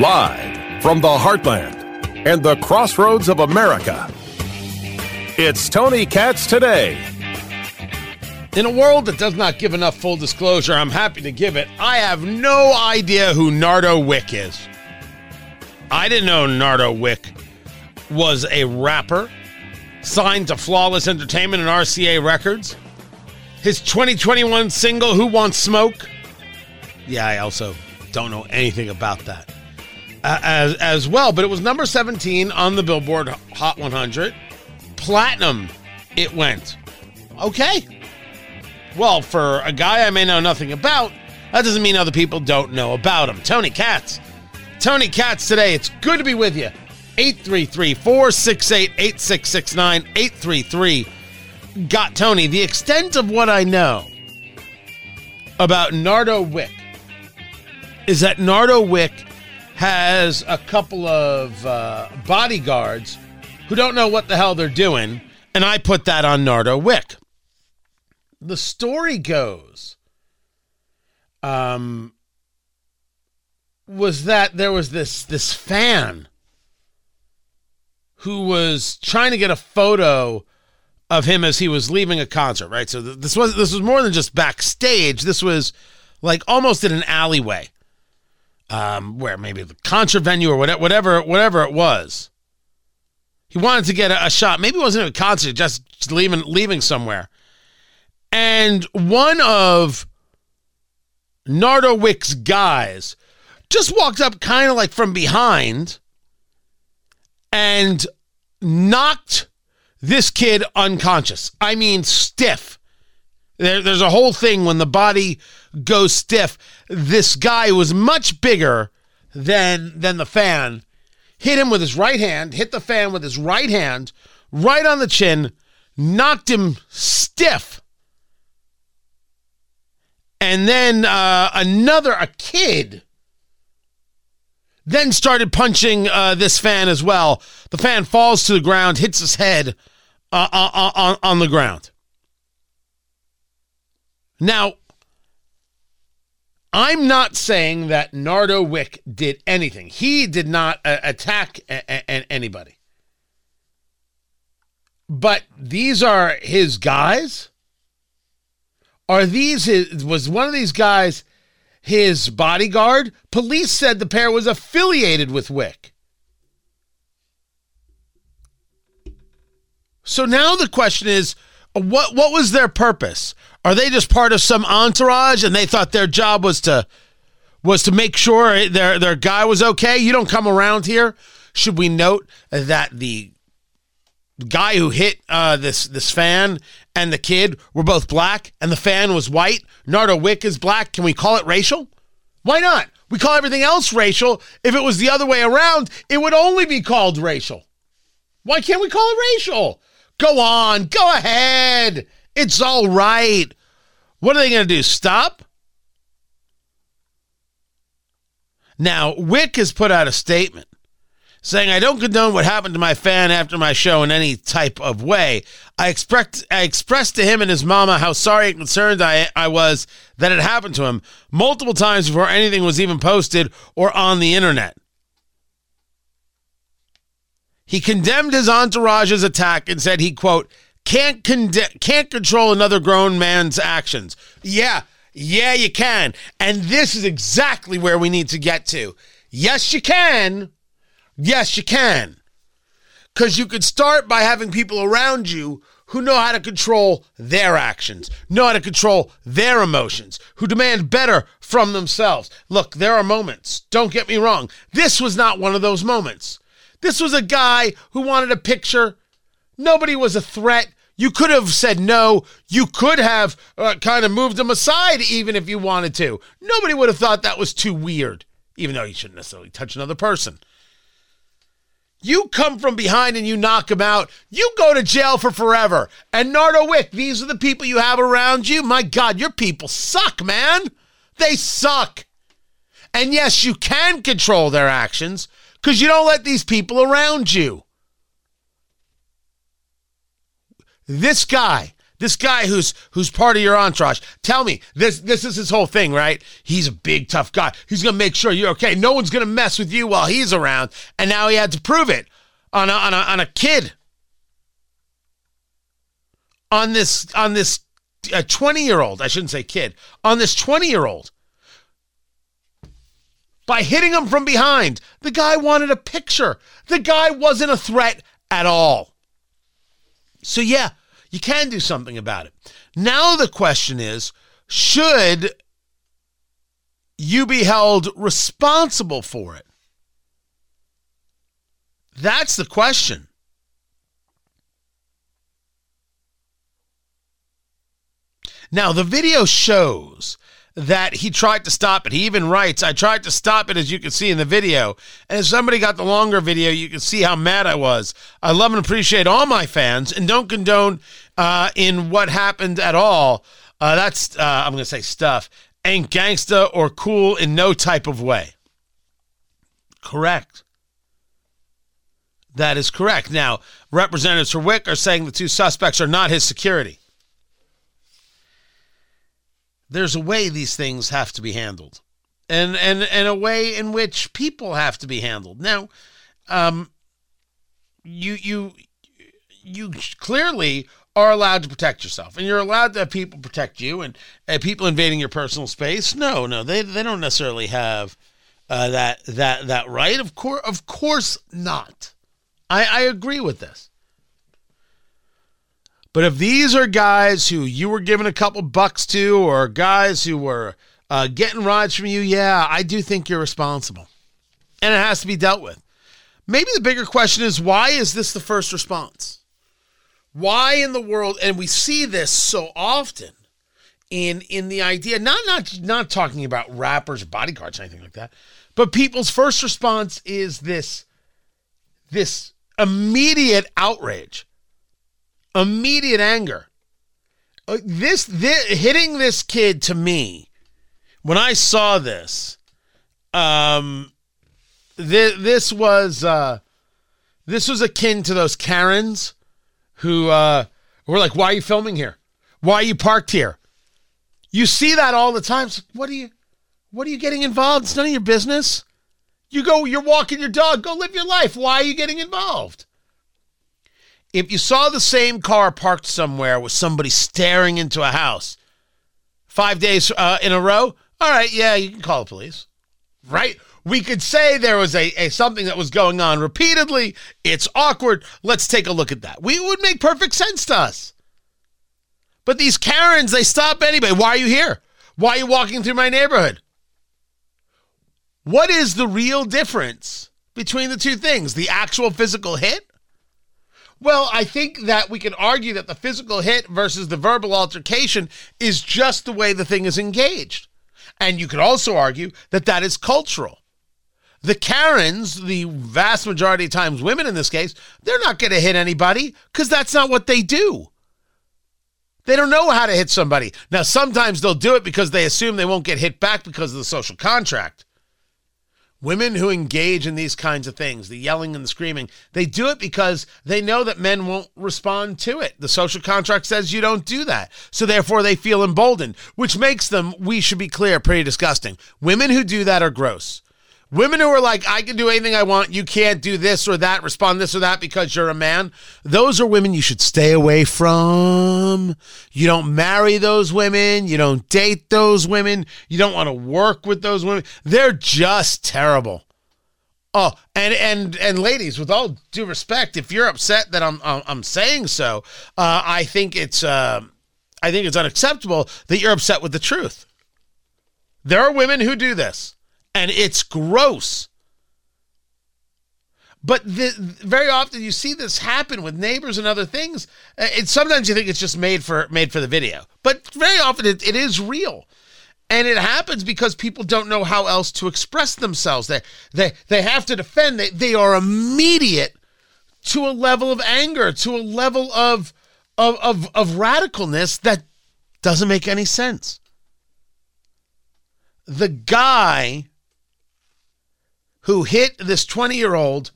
Live from the heartland and the crossroads of America, it's Tony Katz today. In a world that does not give enough full disclosure, I'm happy to give it. I have no idea who Nardo Wick is. I didn't know Nardo Wick was a rapper signed to Flawless Entertainment and RCA Records. His 2021 single, Who Wants Smoke? Yeah, I also don't know anything about that uh, as, as well, but it was number 17 on the Billboard Hot 100. Platinum, it went. Okay. Well, for a guy I may know nothing about, that doesn't mean other people don't know about him. Tony Katz. Tony Katz today. It's good to be with you. 833 468 8669. 833 Got Tony. The extent of what I know about Nardo Wick is that Nardo Wick has a couple of uh, bodyguards who don't know what the hell they're doing, and I put that on Nardo Wick. The story goes um, was that there was this this fan who was trying to get a photo of him as he was leaving a concert, right? So th- this was this was more than just backstage. This was like almost in an alleyway um, where maybe the concert venue or whatever, whatever, whatever it was. He wanted to get a, a shot. Maybe it wasn't a concert, just leaving, leaving somewhere. And one of Nardo Wick's guys just walked up kind of like from behind and knocked this kid unconscious. I mean, stiff. There, there's a whole thing when the body goes stiff. This guy was much bigger than than the fan. Hit him with his right hand, hit the fan with his right hand, right on the chin, knocked him stiff. And then uh, another, a kid, then started punching uh, this fan as well. The fan falls to the ground, hits his head uh, uh, uh on, on the ground. Now, I'm not saying that Nardo Wick did anything. He did not uh, attack a- a- anybody. But these are his guys? Are these his was one of these guys his bodyguard? Police said the pair was affiliated with Wick. So now the question is what what was their purpose? Are they just part of some entourage and they thought their job was to was to make sure their their guy was okay? You don't come around here. Should we note that the guy who hit uh, this this fan and the kid were both black and the fan was white? Nardo Wick is black. Can we call it racial? Why not? We call everything else racial. If it was the other way around, it would only be called racial. Why can't we call it racial? Go on, go ahead. It's all right. What are they going to do? Stop? Now, Wick has put out a statement saying, I don't condone what happened to my fan after my show in any type of way. I, expect, I expressed to him and his mama how sorry and concerned I, I was that it happened to him multiple times before anything was even posted or on the internet. He condemned his entourage's attack and said he, quote, can't conde- can't control another grown man's actions. Yeah, yeah, you can. And this is exactly where we need to get to. Yes, you can. Yes, you can. Because you could start by having people around you who know how to control their actions, know how to control their emotions, who demand better from themselves. Look, there are moments, don't get me wrong. This was not one of those moments. This was a guy who wanted a picture Nobody was a threat. You could have said no. You could have uh, kind of moved them aside, even if you wanted to. Nobody would have thought that was too weird, even though you shouldn't necessarily touch another person. You come from behind and you knock him out, you go to jail for forever. And Nardo Wick, these are the people you have around you. My God, your people suck, man. They suck. And yes, you can control their actions because you don't let these people around you. This guy This guy who's who's part of your entourage. Tell me, this this is his whole thing, right? He's a big tough guy. He's gonna make sure you're okay. No one's gonna mess with you while he's around. And now he had to prove it on a on a, on a kid. On this on this a 20 year old, I shouldn't say kid, on this 20 year old by hitting him from behind. The guy wanted a picture. The guy wasn't a threat at all. So, yeah, you can do something about it. Now, the question is should you be held responsible for it? That's the question. Now, the video shows that he tried to stop it. He even writes, I tried to stop it, as you can see in the video. And if somebody got the longer video, you can see how mad I was. I love and appreciate all my fans and don't condone uh, in what happened at all. Uh, that's, uh, I'm going to say stuff, ain't gangsta or cool in no type of way. Correct. That is correct. Now, representatives for Wick are saying the two suspects are not his security there's a way these things have to be handled. And and and a way in which people have to be handled. Now um you you you clearly are allowed to protect yourself. And you're allowed to have people protect you and, and people invading your personal space. No no they they don't necessarily have uh, that that that right. Of course of course not. I i agree with this but if these are guys who you were giving a couple bucks to, or guys who were uh, getting rides from you, yeah, I do think you're responsible. And it has to be dealt with. Maybe the bigger question is why is this the first response? Why in the world, and we see this so often in in the idea, not not not talking about rappers, bodyguards, anything like that, but people's first response is this this immediate outrage immediate anger. Uh, this, this hitting this kid to me when I saw this, um, this, this was uh, this was akin to those Karens who uh, were like, "Why are you filming here? Why are you parked here?" You see that all the time. So what are you? What are you getting involved? It's none of your business. You go. You're walking your dog. Go live your life. Why are you getting involved? If you saw the same car parked somewhere with somebody staring into a house five days uh, in a row, all right, yeah, you can call the police, right? We could say there was a, a something that was going on repeatedly. It's awkward. Let's take a look at that. We would make perfect sense to us. But these Karens, they stop anyway. Why are you here? Why are you walking through my neighborhood? What is the real difference between the two things? The actual physical hit well, I think that we can argue that the physical hit versus the verbal altercation is just the way the thing is engaged. And you could also argue that that is cultural. The Karens, the vast majority of times women in this case, they're not going to hit anybody because that's not what they do. They don't know how to hit somebody. Now, sometimes they'll do it because they assume they won't get hit back because of the social contract. Women who engage in these kinds of things, the yelling and the screaming, they do it because they know that men won't respond to it. The social contract says you don't do that. So therefore they feel emboldened, which makes them, we should be clear, pretty disgusting. Women who do that are gross. Women who are like, I can do anything I want, you can't do this or that, respond this or that because you're a man, those are women you should stay away from. You don't marry those women. You don't date those women. You don't want to work with those women. They're just terrible. Oh, and and and ladies, with all due respect, if you're upset that I'm I'm saying so, uh, I think it's uh, I think it's unacceptable that you're upset with the truth. There are women who do this and it's gross. But the, very often you see this happen with neighbors and other things. Uh, and sometimes you think it's just made for made for the video, but very often it, it is real, and it happens because people don't know how else to express themselves. They they they have to defend. They they are immediate to a level of anger, to a level of of of, of radicalness that doesn't make any sense. The guy who hit this 20 year old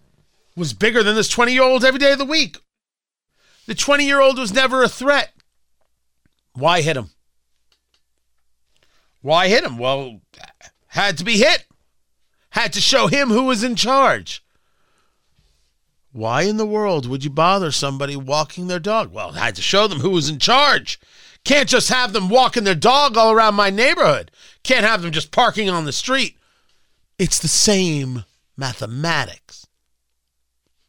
was bigger than this 20 year old every day of the week. The 20 year old was never a threat. Why hit him? Why hit him? Well, had to be hit. Had to show him who was in charge. Why in the world would you bother somebody walking their dog? Well, I had to show them who was in charge. Can't just have them walking their dog all around my neighborhood. Can't have them just parking on the street. It's the same mathematics.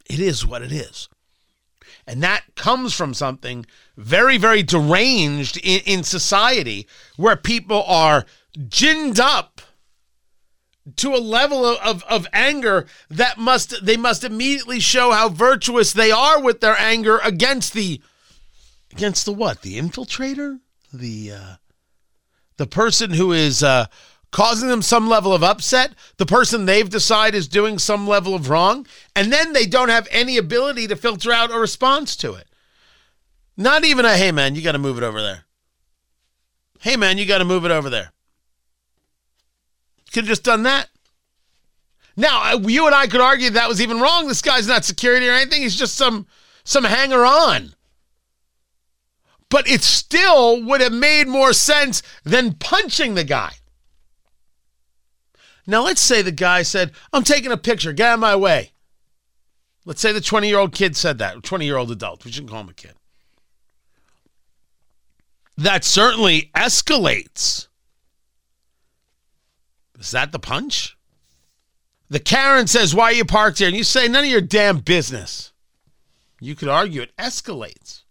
It is what it is. And that comes from something very, very deranged in, in society where people are ginned up to a level of, of, of, anger that must they must immediately show how virtuous they are with their anger against the against the what the infiltrator the uh, the person who is uh, causing them some level of upset the person they've decided is doing some level of wrong and then they don't have any ability to filter out a response to it not even a hey man you got to move it over there hey man you got to move it over there could have just done that. Now, uh, you and I could argue that was even wrong. This guy's not security or anything. He's just some some hanger on. But it still would have made more sense than punching the guy. Now, let's say the guy said, I'm taking a picture, get out of my way. Let's say the 20 year old kid said that, 20 year old adult. We shouldn't call him a kid. That certainly escalates is that the punch? The Karen says, Why are you parked here? And you say, None of your damn business. You could argue it escalates.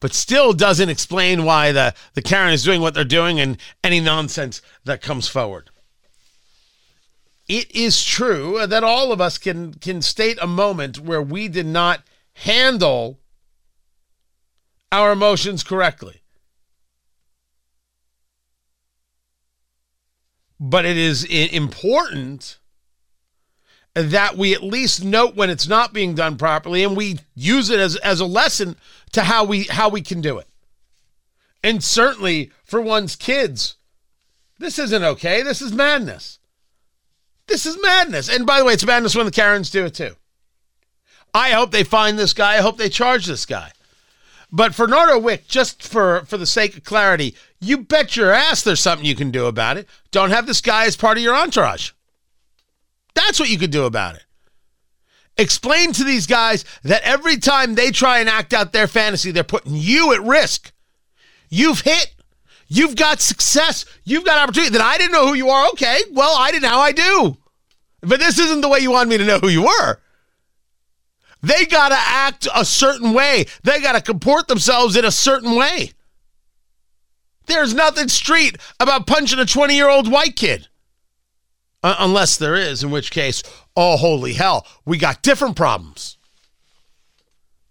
But still doesn't explain why the, the Karen is doing what they're doing and any nonsense that comes forward. It is true that all of us can, can state a moment where we did not handle our emotions correctly. but it is important that we at least note when it's not being done properly and we use it as, as a lesson to how we how we can do it. And certainly for one's kids, this isn't okay. This is madness. This is madness. And by the way, it's madness when the Karens do it too. I hope they find this guy. I hope they charge this guy. But for Nardo Wick, just for, for the sake of clarity, you bet your ass there's something you can do about it. Don't have this guy as part of your entourage. That's what you could do about it. Explain to these guys that every time they try and act out their fantasy, they're putting you at risk. You've hit. You've got success. You've got opportunity that I didn't know who you are. Okay, well, I didn't. Now I do. But this isn't the way you want me to know who you were. They got to act a certain way. They got to comport themselves in a certain way. There's nothing street about punching a 20 year old white kid. Uh, unless there is, in which case, oh, holy hell, we got different problems.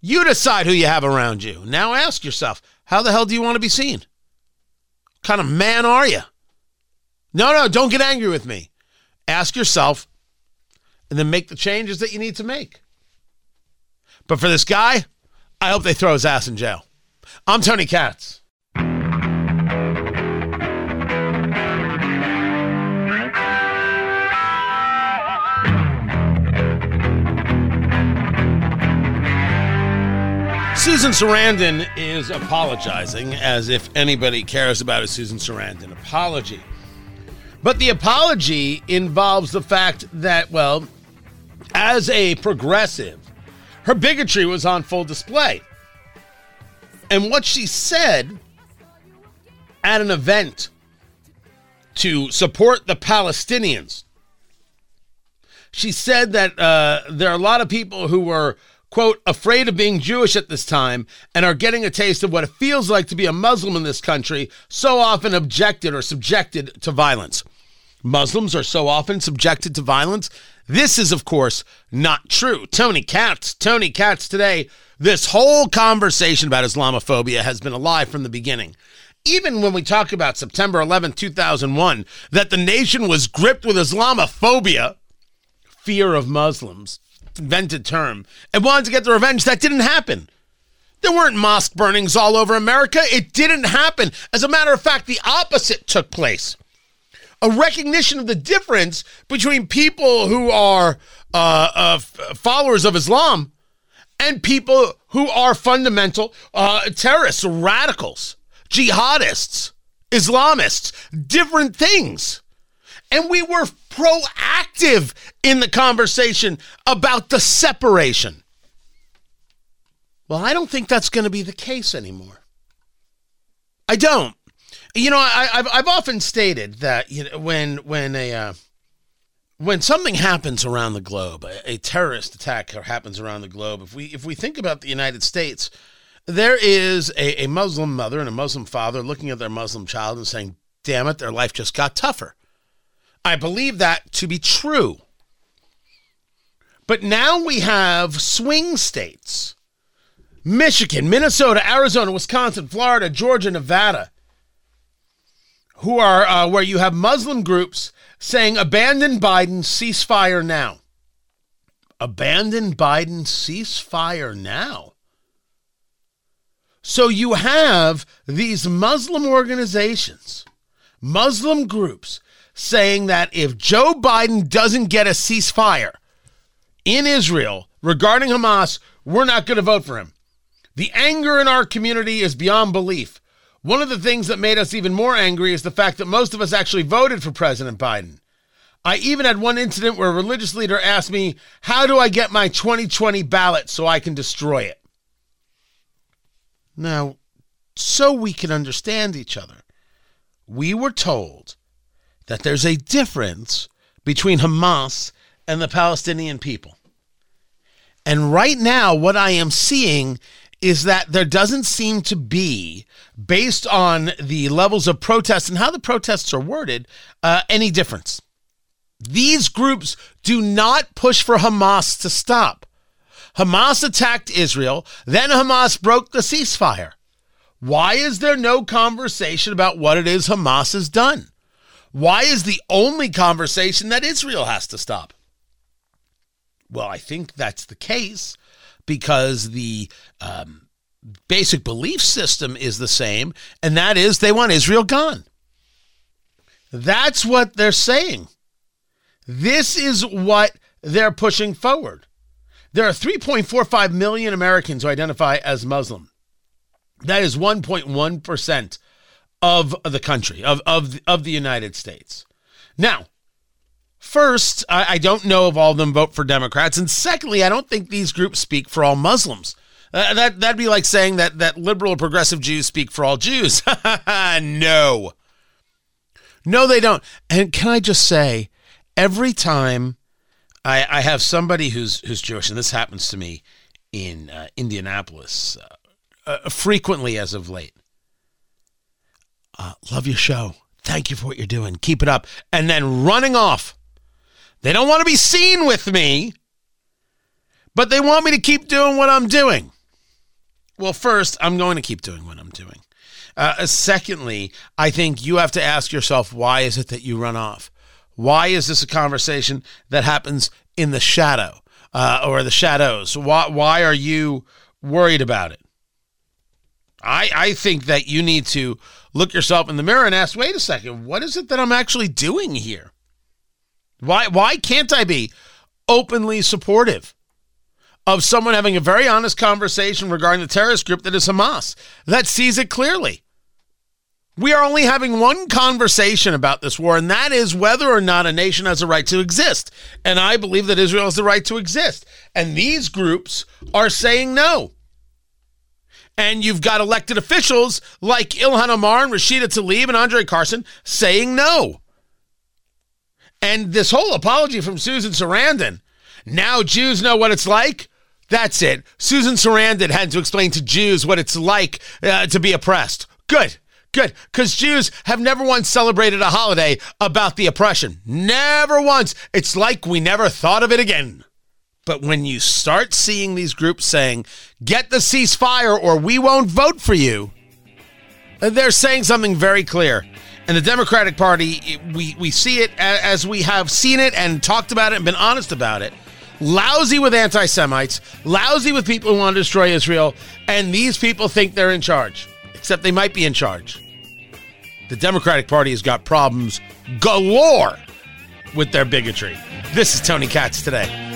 You decide who you have around you. Now ask yourself, how the hell do you want to be seen? Kind of man are you? No, no, don't get angry with me. Ask yourself and then make the changes that you need to make. But for this guy, I hope they throw his ass in jail. I'm Tony Katz. Susan Sarandon is apologizing as if anybody cares about a Susan Sarandon apology. But the apology involves the fact that, well, as a progressive, her bigotry was on full display. And what she said at an event to support the Palestinians, she said that uh, there are a lot of people who were, quote, afraid of being Jewish at this time and are getting a taste of what it feels like to be a Muslim in this country, so often objected or subjected to violence. Muslims are so often subjected to violence this is, of course, not true. Tony Katz, Tony Katz today, this whole conversation about Islamophobia has been alive from the beginning. Even when we talk about September 11, 2001, that the nation was gripped with Islamophobia, fear of Muslims, invented term, and wanted to get the revenge, that didn't happen. There weren't mosque burnings all over America. It didn't happen. As a matter of fact, the opposite took place a recognition of the difference between people who are uh, uh, followers of Islam and people who are fundamental uh, terrorists, radicals, jihadists, Islamists, different things. And we were proactive in the conversation about the separation. Well, I don't think that's going to be the case anymore. I don't. You know, I, have I've often stated that you know when when a uh, when something happens around the globe, a, a terrorist attack happens around the globe. If we if we think about the United States, there is a, a Muslim mother and a Muslim father looking at their Muslim child and saying, "Damn it, their life just got tougher." I believe that to be true. But now we have swing states Michigan, Minnesota, Arizona, Wisconsin, Florida, Georgia, Nevada, who are uh, where you have Muslim groups saying, abandon Biden, ceasefire now. Abandon Biden, ceasefire now. So you have these Muslim organizations, Muslim groups saying that if Joe Biden doesn't get a ceasefire in Israel regarding Hamas, we're not going to vote for him. The anger in our community is beyond belief. One of the things that made us even more angry is the fact that most of us actually voted for President Biden. I even had one incident where a religious leader asked me, How do I get my 2020 ballot so I can destroy it? Now, so we can understand each other, we were told that there's a difference between Hamas and the Palestinian people. And right now, what I am seeing is that there doesn't seem to be, based on the levels of protests and how the protests are worded, uh, any difference. These groups do not push for Hamas to stop. Hamas attacked Israel, then Hamas broke the ceasefire. Why is there no conversation about what it is Hamas has done? Why is the only conversation that Israel has to stop? Well, I think that's the case because the um, basic belief system is the same, and that is they want Israel gone. That's what they're saying. This is what they're pushing forward. There are 3.45 million Americans who identify as Muslim. That is 1.1% of the country, of, of, of the United States. Now, First, I, I don't know if all of them vote for Democrats, and secondly, I don't think these groups speak for all Muslims. Uh, that that'd be like saying that that liberal or progressive Jews speak for all Jews. no, no, they don't. And can I just say, every time I, I have somebody who's who's Jewish, and this happens to me in uh, Indianapolis uh, uh frequently as of late. Uh, love your show. Thank you for what you're doing. Keep it up. And then running off they don't want to be seen with me, but they want me to keep doing what I'm doing. Well, first, I'm going to keep doing what I'm doing. Uh, secondly, I think you have to ask yourself why is it that you run off? Why is this a conversation that happens in the shadow uh, or the shadows? Why, why are you worried about it? I, I think that you need to look yourself in the mirror and ask wait a second, what is it that I'm actually doing here? Why why can't I be openly supportive of someone having a very honest conversation regarding the terrorist group that is Hamas that sees it clearly? We are only having one conversation about this war, and that is whether or not a nation has a right to exist. And I believe that Israel has the right to exist. And these groups are saying no. And you've got elected officials like Ilhan Omar and Rashida Tlaib and Andre Carson saying no. And this whole apology from Susan Sarandon, now Jews know what it's like. That's it. Susan Sarandon had to explain to Jews what it's like uh, to be oppressed. Good. Good. Because Jews have never once celebrated a holiday about the oppression. Never once. It's like we never thought of it again. But when you start seeing these groups saying, get the ceasefire or we won't vote for you, uh, they're saying something very clear. And the Democratic Party, we, we see it as we have seen it and talked about it and been honest about it. Lousy with anti Semites, lousy with people who want to destroy Israel, and these people think they're in charge, except they might be in charge. The Democratic Party has got problems galore with their bigotry. This is Tony Katz today.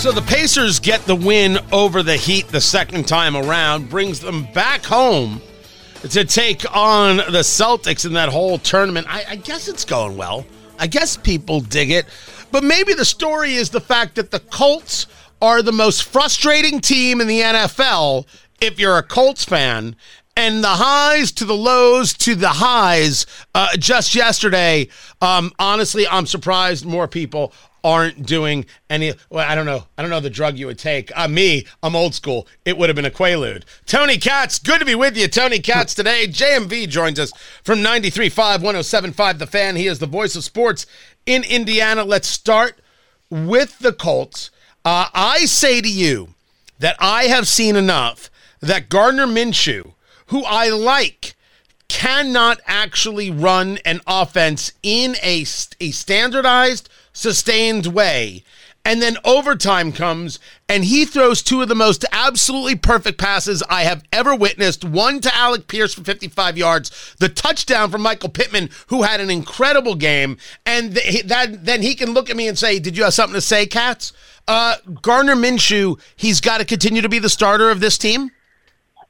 So the Pacers get the win over the Heat the second time around, brings them back home to take on the Celtics in that whole tournament. I, I, guess it's going well. I guess people dig it. But maybe the story is the fact that the Colts are the most frustrating team in the NFL if you're a Colts fan. And the highs to the lows to the highs uh, just yesterday. Um, honestly, I'm surprised more people aren't doing any. Well, I don't know. I don't know the drug you would take. Uh, me, I'm old school. It would have been a Quaalude. Tony Katz, good to be with you. Tony Katz today. JMV joins us from 93.5, 107.5 The Fan. He is the voice of sports in Indiana. Let's start with the Colts. Uh, I say to you that I have seen enough that Gardner Minshew, who I like, cannot actually run an offense in a, a standardized – sustained way. And then overtime comes, and he throws two of the most absolutely perfect passes I have ever witnessed. One to Alec Pierce for 55 yards, the touchdown from Michael Pittman, who had an incredible game. And th- that then he can look at me and say, "Did you have something to say, Katz?" Uh, Gardner Minshew, he's got to continue to be the starter of this team.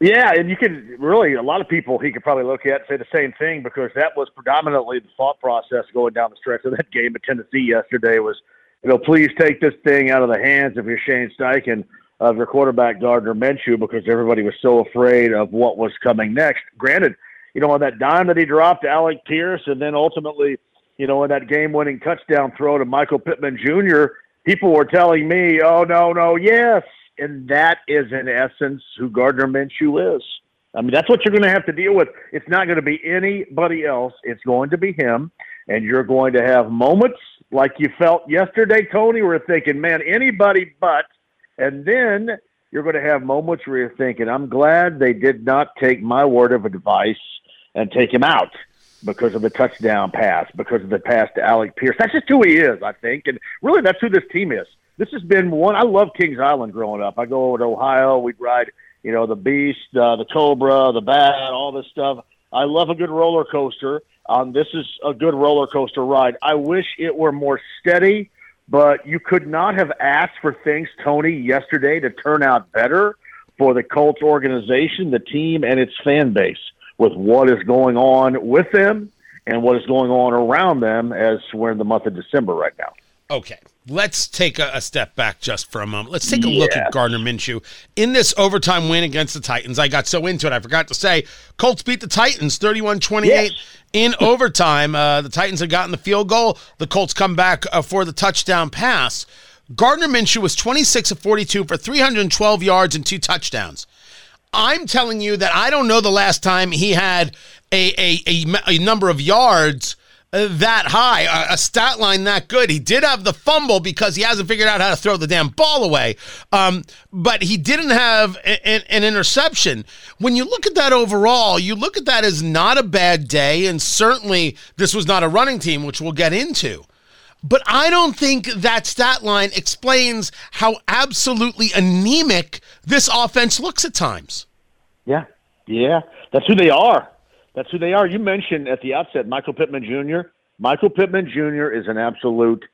Yeah, and you could really a lot of people he could probably look at and say the same thing because that was predominantly the thought process going down the stretch of that game at Tennessee yesterday was, you know, please take this thing out of the hands of your Shane Steichen of your quarterback Gardner Minshew because everybody was so afraid of what was coming next. Granted, you know, on that dime that he dropped to Alec Pierce and then ultimately, you know, in that game winning touchdown throw to Michael Pittman Jr., people were telling me, Oh no, no, yes, and that is in essence who Gardner Minshew is. I mean, that's what you're going to have to deal with. It's not going to be anybody else. It's going to be him, and you're going to have moments like you felt yesterday, Tony, where you're thinking, "Man, anybody but," and then you're going to have moments where you're thinking, "I'm glad they did not take my word of advice and take him out." because of the touchdown pass, because of the pass to Alec Pierce. That's just who he is, I think. And really, that's who this team is this has been one. I love Kings Island growing up. I go over to Ohio. We'd ride, you know, the Beast, uh, the Cobra, the Bat, all this stuff. I love a good roller coaster. Um, this is a good roller coaster ride. I wish it were more steady, but you could not have asked for things, Tony, yesterday to turn out better for the Colts organization, the team, and its fan base with what is going on with them and what is going on around them as we're in the month of December right now. Okay let's take a, a, step back just for a moment. Let's take a yeah. look at Gardner Minshew in this overtime win against the Titans. I got so into it, I forgot to say Colts beat the Titans 31 28 in overtime. Uh, the Titans had gotten the field goal. The Colts come back uh, for the touchdown pass. Gardner Minshew was 26 of 42 for 312 yards and two touchdowns. I'm telling you that I don't know the last time he had a, a, a, a number of yards that high, a, stat line that good. He did have the fumble because he hasn't figured out how to throw the damn ball away. Um, but he didn't have an interception. When you look at that overall, you look at that as not a bad day, and certainly this was not a running team, which we'll get into. But I don't think that stat line explains how absolutely anemic this offense looks at times. Yeah, yeah, that's who they are. That's who they are. You mentioned at the outset Michael Pittman Jr. Michael Pittman Jr. is an absolute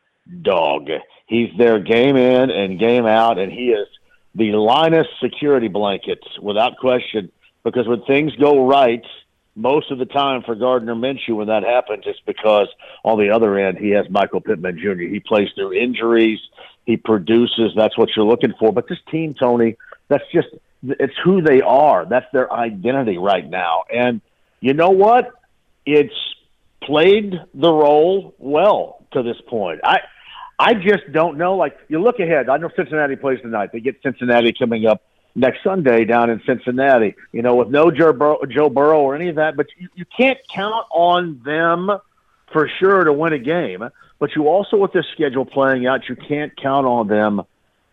dog. He's there game in and game out, and he is the Linus security blankets without question. Because when things go right, most of the time for Gardner Minshew when that happens, it's because on the other end he has Michael Pittman Jr. He plays through injuries, he produces. That's what you're looking for. But this team, Tony, that's just it's who they are. That's their identity right now, and you know what? It's played the role well to this point. I I just don't know. Like you look ahead. I know Cincinnati plays tonight. They get Cincinnati coming up next Sunday down in Cincinnati. You know, with no Joe Burrow, Joe Burrow or any of that, but you, you can't count on them for sure to win a game. But you also, with this schedule playing out, you can't count on them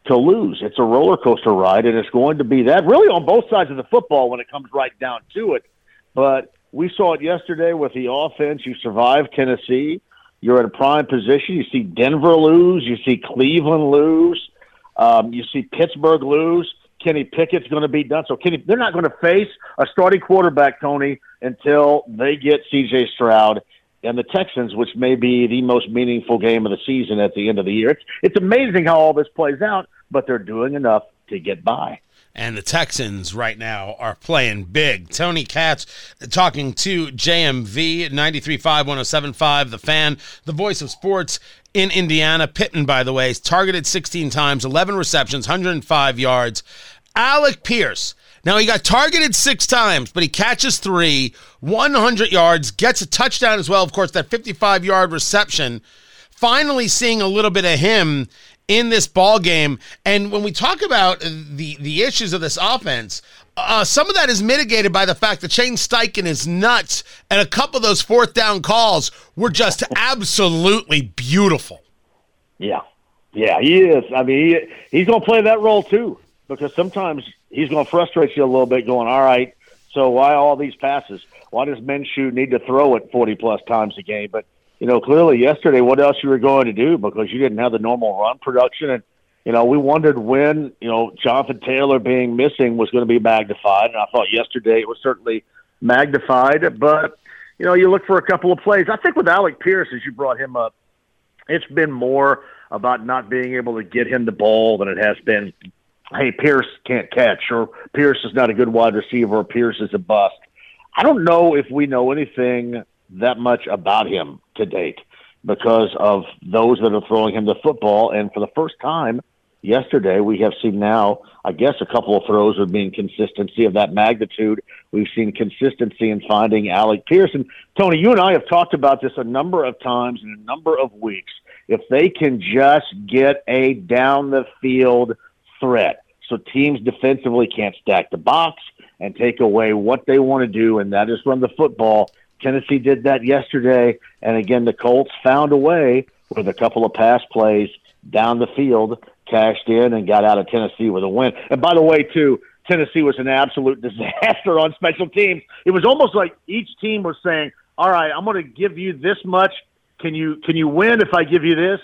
to lose. It's a roller coaster ride, and it's going to be that really on both sides of the football when it comes right down to it. But we saw it yesterday with the offense. You survive Tennessee. You're in a prime position. You see Denver lose. You see Cleveland lose. Um, you see Pittsburgh lose. Kenny Pickett's going to be done. So Kenny, they're not going to face a starting quarterback, Tony, until they get C.J. Stroud and the Texans, which may be the most meaningful game of the season at the end of the year. It's, it's amazing how all this plays out, but they're doing enough to get by. And the Texans right now are playing big. Tony Katz talking to JMV 93.5, 107.5, the fan, the voice of sports in Indiana. Pittman, by the way, targeted 16 times, 11 receptions, 105 yards. Alec Pierce. Now he got targeted six times, but he catches three, 100 yards, gets a touchdown as well. Of course, that 55 yard reception. Finally, seeing a little bit of him in this ball game. And when we talk about the the issues of this offense, uh, some of that is mitigated by the fact that Shane Steichen is nuts, and a couple of those fourth down calls were just absolutely beautiful. Yeah, yeah, he is. I mean, he, he's going to play that role too because sometimes he's going to frustrate you a little bit. Going, all right, so why all these passes? Why does Minshew need to throw it forty plus times a game? But you know, clearly yesterday, what else you were going to do because you didn't have the normal run production. And, you know, we wondered when, you know, Jonathan Taylor being missing was going to be magnified. And I thought yesterday it was certainly magnified. But, you know, you look for a couple of plays. I think with Alec Pierce, as you brought him up, it's been more about not being able to get him the ball than it has been, hey, Pierce can't catch, or Pierce is not a good wide receiver, or Pierce is a bust. I don't know if we know anything that much about him to date because of those that are throwing him the football. And for the first time yesterday, we have seen now, I guess, a couple of throws would mean consistency of that magnitude. We've seen consistency in finding Alec Pierce. Tony, you and I have talked about this a number of times in a number of weeks. If they can just get a down the field threat, so teams defensively can't stack the box and take away what they want to do, and that is run the football Tennessee did that yesterday, and again, the Colts found a way with a couple of pass plays down the field, cashed in, and got out of Tennessee with a win. And by the way, too, Tennessee was an absolute disaster on special teams. It was almost like each team was saying, "All right, I'm going to give you this much. Can you can you win if I give you this?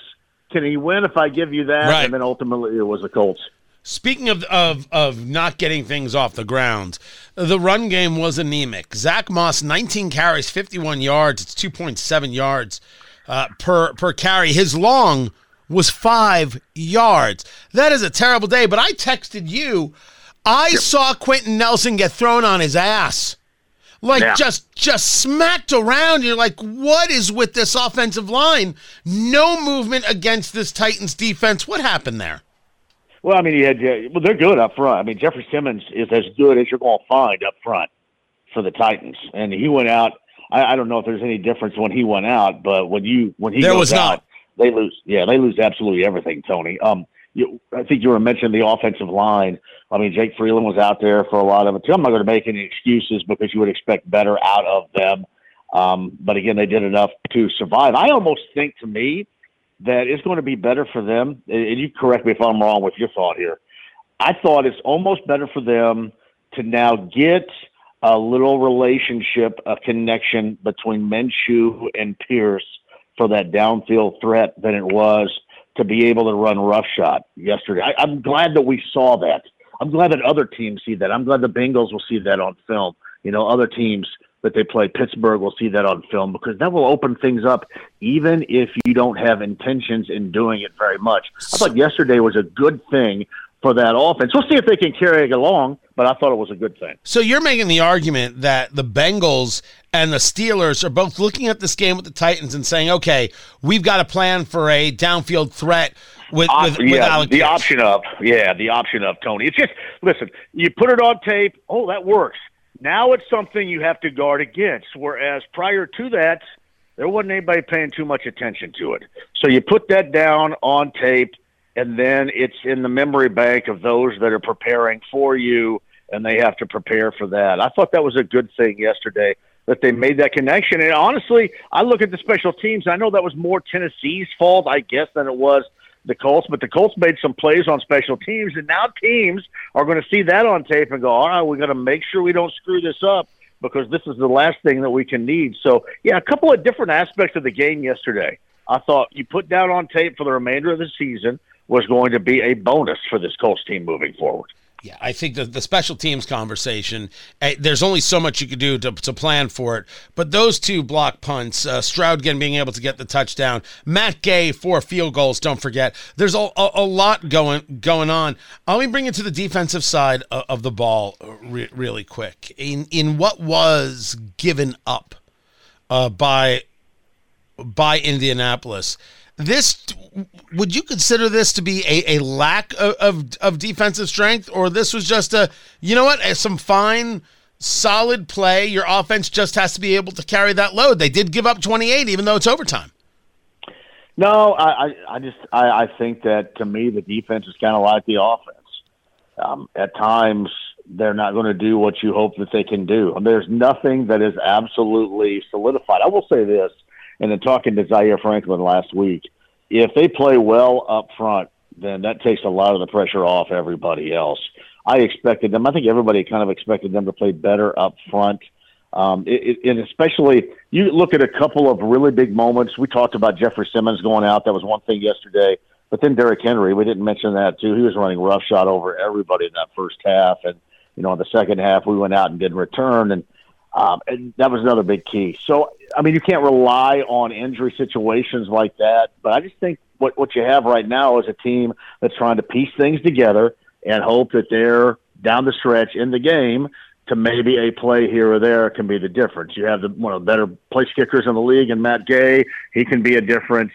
Can you win if I give you that?" Right. And then ultimately, it was the Colts. Speaking of, of of not getting things off the ground, the run game was anemic. Zack Moss, 19 carries, 51 yards. It's 2.7 yards uh, per per carry. His long was five yards. That is a terrible day. But I texted you. I saw Quenton Nelson get thrown on his ass, like Yeah. just just smacked around. You're like, what is with this offensive line? No movement against this Titans defense. What happened there? Well, I mean, you had well, they're good up front. I mean, Jeffrey Simmons is as good as you're going to find up front for the Titans, and he went out. I, I don't know if there's any difference when he went out, but when you when he There was not. out, they lose. Yeah, they lose absolutely everything, Tony. Um, you, I think you were mentioning the offensive line. I mean, Blake Freeland was out there for a lot of it too. I'm not going to make any excuses because you would expect better out of them. Um, but again, they did enough to survive. I almost think to me that it's going to be better for them. And you correct me if I'm wrong with your thought here. I thought it's almost better for them to now get a little relationship, a connection between Minshew and Pierce for that downfield threat than it was to be able to run roughshod yesterday. I, I'm glad that we saw that. I'm glad that other teams see that. I'm glad the Bengals will see that on film. You know, other teams that they play, Pittsburgh We'll see that on film because that will open things up, even if you don't have intentions in doing it very much. I thought yesterday was a good thing for that offense. We'll see if they can carry it along, but I thought it was a good thing. So you're making the argument that the Bengals and the Steelers are both looking at this game with the Titans and saying, "Okay, we've got a plan for a downfield threat with Op- with, with yeah, Alec the option of yeah, the option of Tony. It's just listen. You put it on tape. Oh, that works. Now it's something you have to guard against. Whereas prior to that, there wasn't anybody paying too much attention to it. So you put that down on tape, and then it's in the memory bank of those that are preparing for you, and they have to prepare for that. I thought that was a good thing yesterday that they made that connection. And honestly, I look at the special teams. I know that was more Tennessee's fault, I guess, than it was the Colts, but the Colts made some plays on special teams, and now teams are going to see that on tape and go, all right, we're going to make sure we don't screw this up because this is the last thing that we can need. So, yeah, a couple of different aspects of the game yesterday. I thought you put down on tape for the remainder of the season was going to be a bonus for this Colts team moving forward. Yeah, I think the, the special teams conversation, uh, there's only so much you could do to, to plan for it. But those two block punts, uh, Stuard again being able to get the touchdown, Matt Gay, four field goals, don't forget. There's a, a, a lot going going on. Let me bring it to the defensive side of, of the ball uh, re- really quick. In, in what was given up uh, by, by Indianapolis, this would you consider this to be a, a lack of, of, of defensive strength or this was just a you know what some fine solid play? Your offense just has to be able to carry that load. They did give up 28 even though it's overtime. No i i, I just I, I think that to me the defense is kind of like the offense. Um, at times they're not going to do what you hope that they can do. There's nothing that is absolutely solidified. I will say this and then talking to Zaire Franklin last week, if they play well up front, then that takes a lot of the pressure off everybody else. I expected them. I think everybody kind of expected them to play better up front. Um, it, it, and especially, you look at a couple of really big moments. We talked about Jeffrey Simmons going out. That was one thing yesterday. But then Derrick Henry, we didn't mention that too. He was running roughshod over everybody in that first half. And, you know, in the second half, we went out and didn't return. And, um, and that was another big key. So I mean, you can't rely on injury situations like that. But I just think what what you have right now is a team that's trying to piece things together and hope that they're down the stretch in the game to maybe a play here or there can be the difference. You have the one of the better place kickers in the league, and Matt Gay, he can be a difference.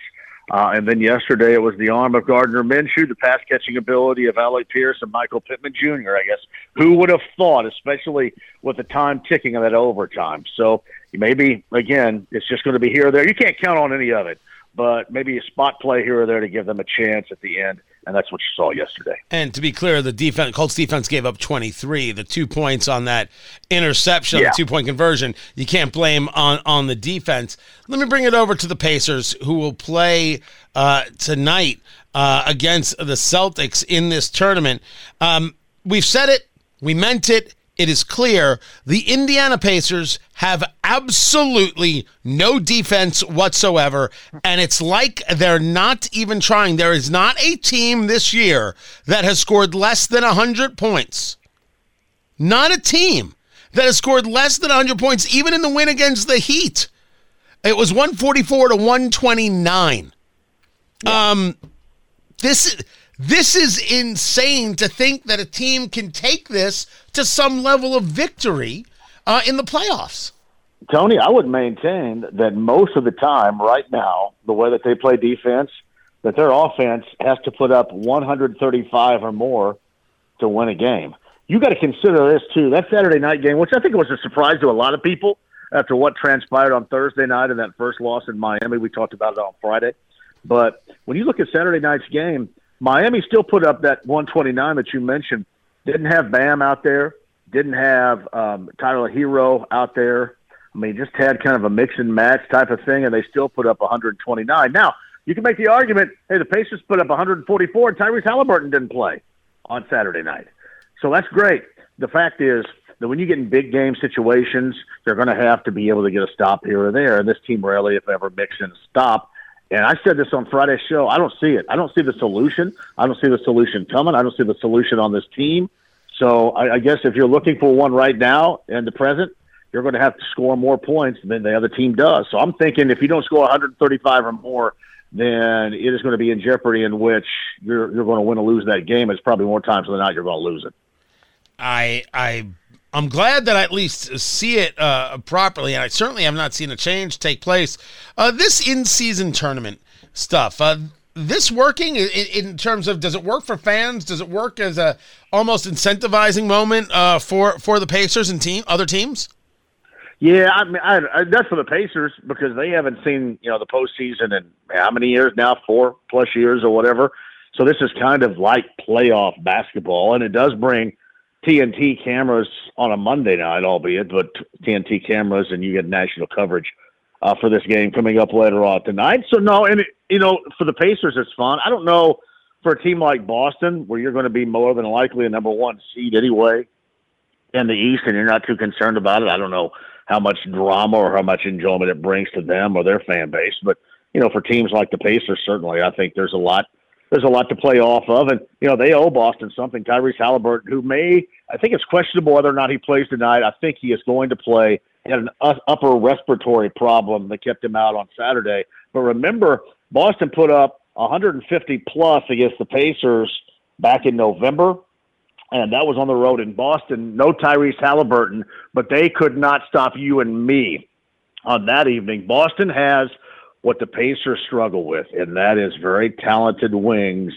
Uh, and then yesterday it was the arm of Gardner Minshew, the pass catching ability of Alec Pierce and Michael Pittman Jr. I guess who would have thought, especially with the time ticking of that overtime. So maybe again, it's just going to be here or there. You can't count on any of it, but maybe a spot play here or there to give them a chance at the end and that's what you saw yesterday. And to be clear, the defense, Colts defense gave up 23. The two points on that interception, yeah. the two point conversion, you can't blame on on the defense. Let me bring it over to the Pacers, who will play uh, tonight uh, against the Celtics in this tournament. Um, we've said it, we meant it it is clear the Indiana Pacers have absolutely no defense whatsoever. And it's like they're not even trying. There is not a team this year that has scored less than 100 points. Not a team that has scored less than 100 points, even in the win against the Heat. It was 144 to 129. Yeah. Um, this this is insane to think that a team can take this to some level of victory uh, in the playoffs. Tony, I would maintain that most of the time, right now, the way that they play defense, that their offense has to put up 135 or more to win a game. You got to consider this too. That Saturday night game, which I think was a surprise to a lot of people after what transpired on Thursday night and that first loss in Miami. We talked about it on Friday. But when you look at Saturday night's game, Miami still put up that 129 that you mentioned. Didn't have Bam out there. Didn't have um, Tyler Herro out there. I mean, just had kind of a mix and match type of thing, and they still put up 129. Now, you can make the argument, hey, the Pacers put up 144, and Tyrese Halliburton didn't play on Saturday night. So that's great. The fact is that when you get in big game situations, they're going to have to be able to get a stop here or there, and this team rarely, if ever, mix in a stop. And I said this on Friday's show. I don't see it. I don't see the solution. I don't see the solution coming. I don't see the solution on this team. So I, I guess if you're looking for one right now in the present, you're going to have to score more points than the other team does. So I'm thinking if you don't score 135 or more, then it is going to be in jeopardy in which you're you're going to win or lose that game. It's probably more times than not you're going to lose it. I I I'm glad that I at least see it uh, properly, and I certainly have not seen a change take place. Uh, this in-season tournament stuff, uh, this working in, in, terms of does it work for fans? Does it work as a almost incentivizing moment uh, for for the Pacers and team other teams? Yeah, I mean, I, I, that's for the Pacers because they haven't seen you know the postseason in how many years now, four plus years or whatever. So this is kind of like playoff basketball, and it does bring TNT cameras on a Monday night, albeit, but TNT cameras, and you get national coverage uh, for this game coming up later on tonight. So no, and it, you know, for the Pacers, it's fun. I don't know for a team like Boston, where you're going to be more than likely a number one seed anyway in the East, and you're not too concerned about it. I don't know how much drama or how much enjoyment it brings to them or their fan base, but you know, for teams like the Pacers, certainly, I think there's a lot there's a lot to play off of, and you know they owe Boston something. Tyrese Halliburton, who may, I think it's questionable whether or not he plays tonight. I think he is going to play. He had an upper respiratory problem that kept him out on Saturday. But remember, Boston put up 150 plus against the Pacers back in November and that was on the road in Boston. No Tyrese Halliburton, but they could not stop you and me on that evening. Boston has what the Pacers struggle with, and that is very talented wings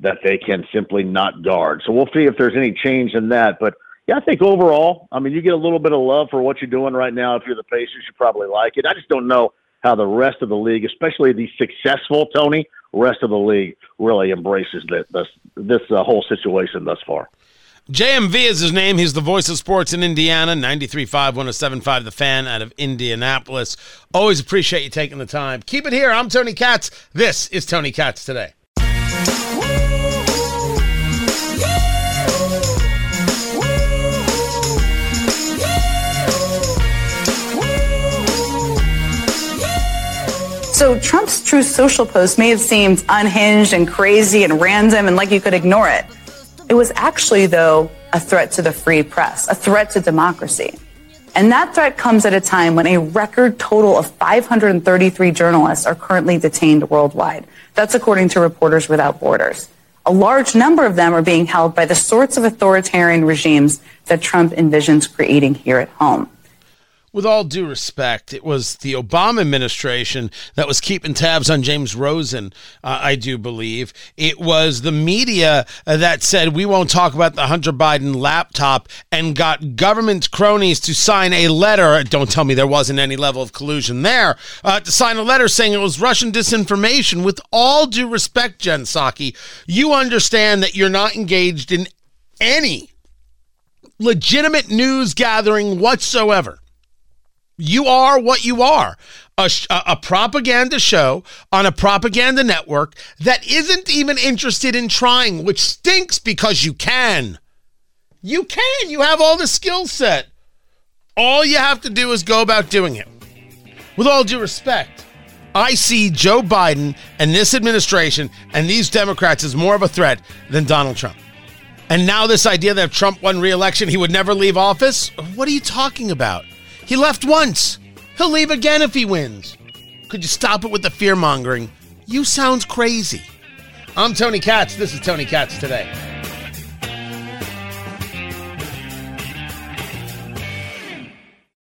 that they can simply not guard. So we'll see if there's any change in that. But yeah, I think overall, I mean, you get a little bit of love for what you're doing right now. If you're the Pacers, you probably like it. I just don't know how the rest of the league, especially the successful Tony, rest of the league really embraces this this, this uh, whole situation thus far. JMV is his name. He's the voice of sports in Indiana, 93.5, 107.5, The Fan out of Indianapolis. Always appreciate you taking the time. Keep it here. I'm Tony Katz. This is Tony Katz Today. So Trump's Truth Social post may have seemed unhinged and crazy and random and like you could ignore it. It was actually, though, a threat to the free press, a threat to democracy. And that threat comes at a time when a record total of 533 journalists are currently detained worldwide. That's according to Reporters Without Borders. A large number of them are being held by the sorts of authoritarian regimes that Trump envisions creating here at home with all due respect, it was the Obama administration that was keeping tabs on James Rosen, uh, I do believe. It was the media uh, that said, we won't talk about the Hunter Biden laptop and got government cronies to sign a letter. Don't tell me there wasn't any level of collusion there, uh, to sign a letter saying it was Russian disinformation. With all due respect, Jen Psaki, you understand that you're not engaged in any legitimate news gathering whatsoever you are what you are a, a, propaganda show on a propaganda network that isn't even interested in trying, which stinks because you can. You can. You have all the skill set. All you have to do is go about doing it. With all due respect, I see Joe Biden and this administration and these Democrats as more of a threat than Donald Trump. And now, this idea that if Trump won re election, he would never leave office? What are you talking about? He left once. He'll leave again if he wins. Could you stop it with the fear mongering? You sound crazy. I'm Tony Katz. This is Tony Katz today.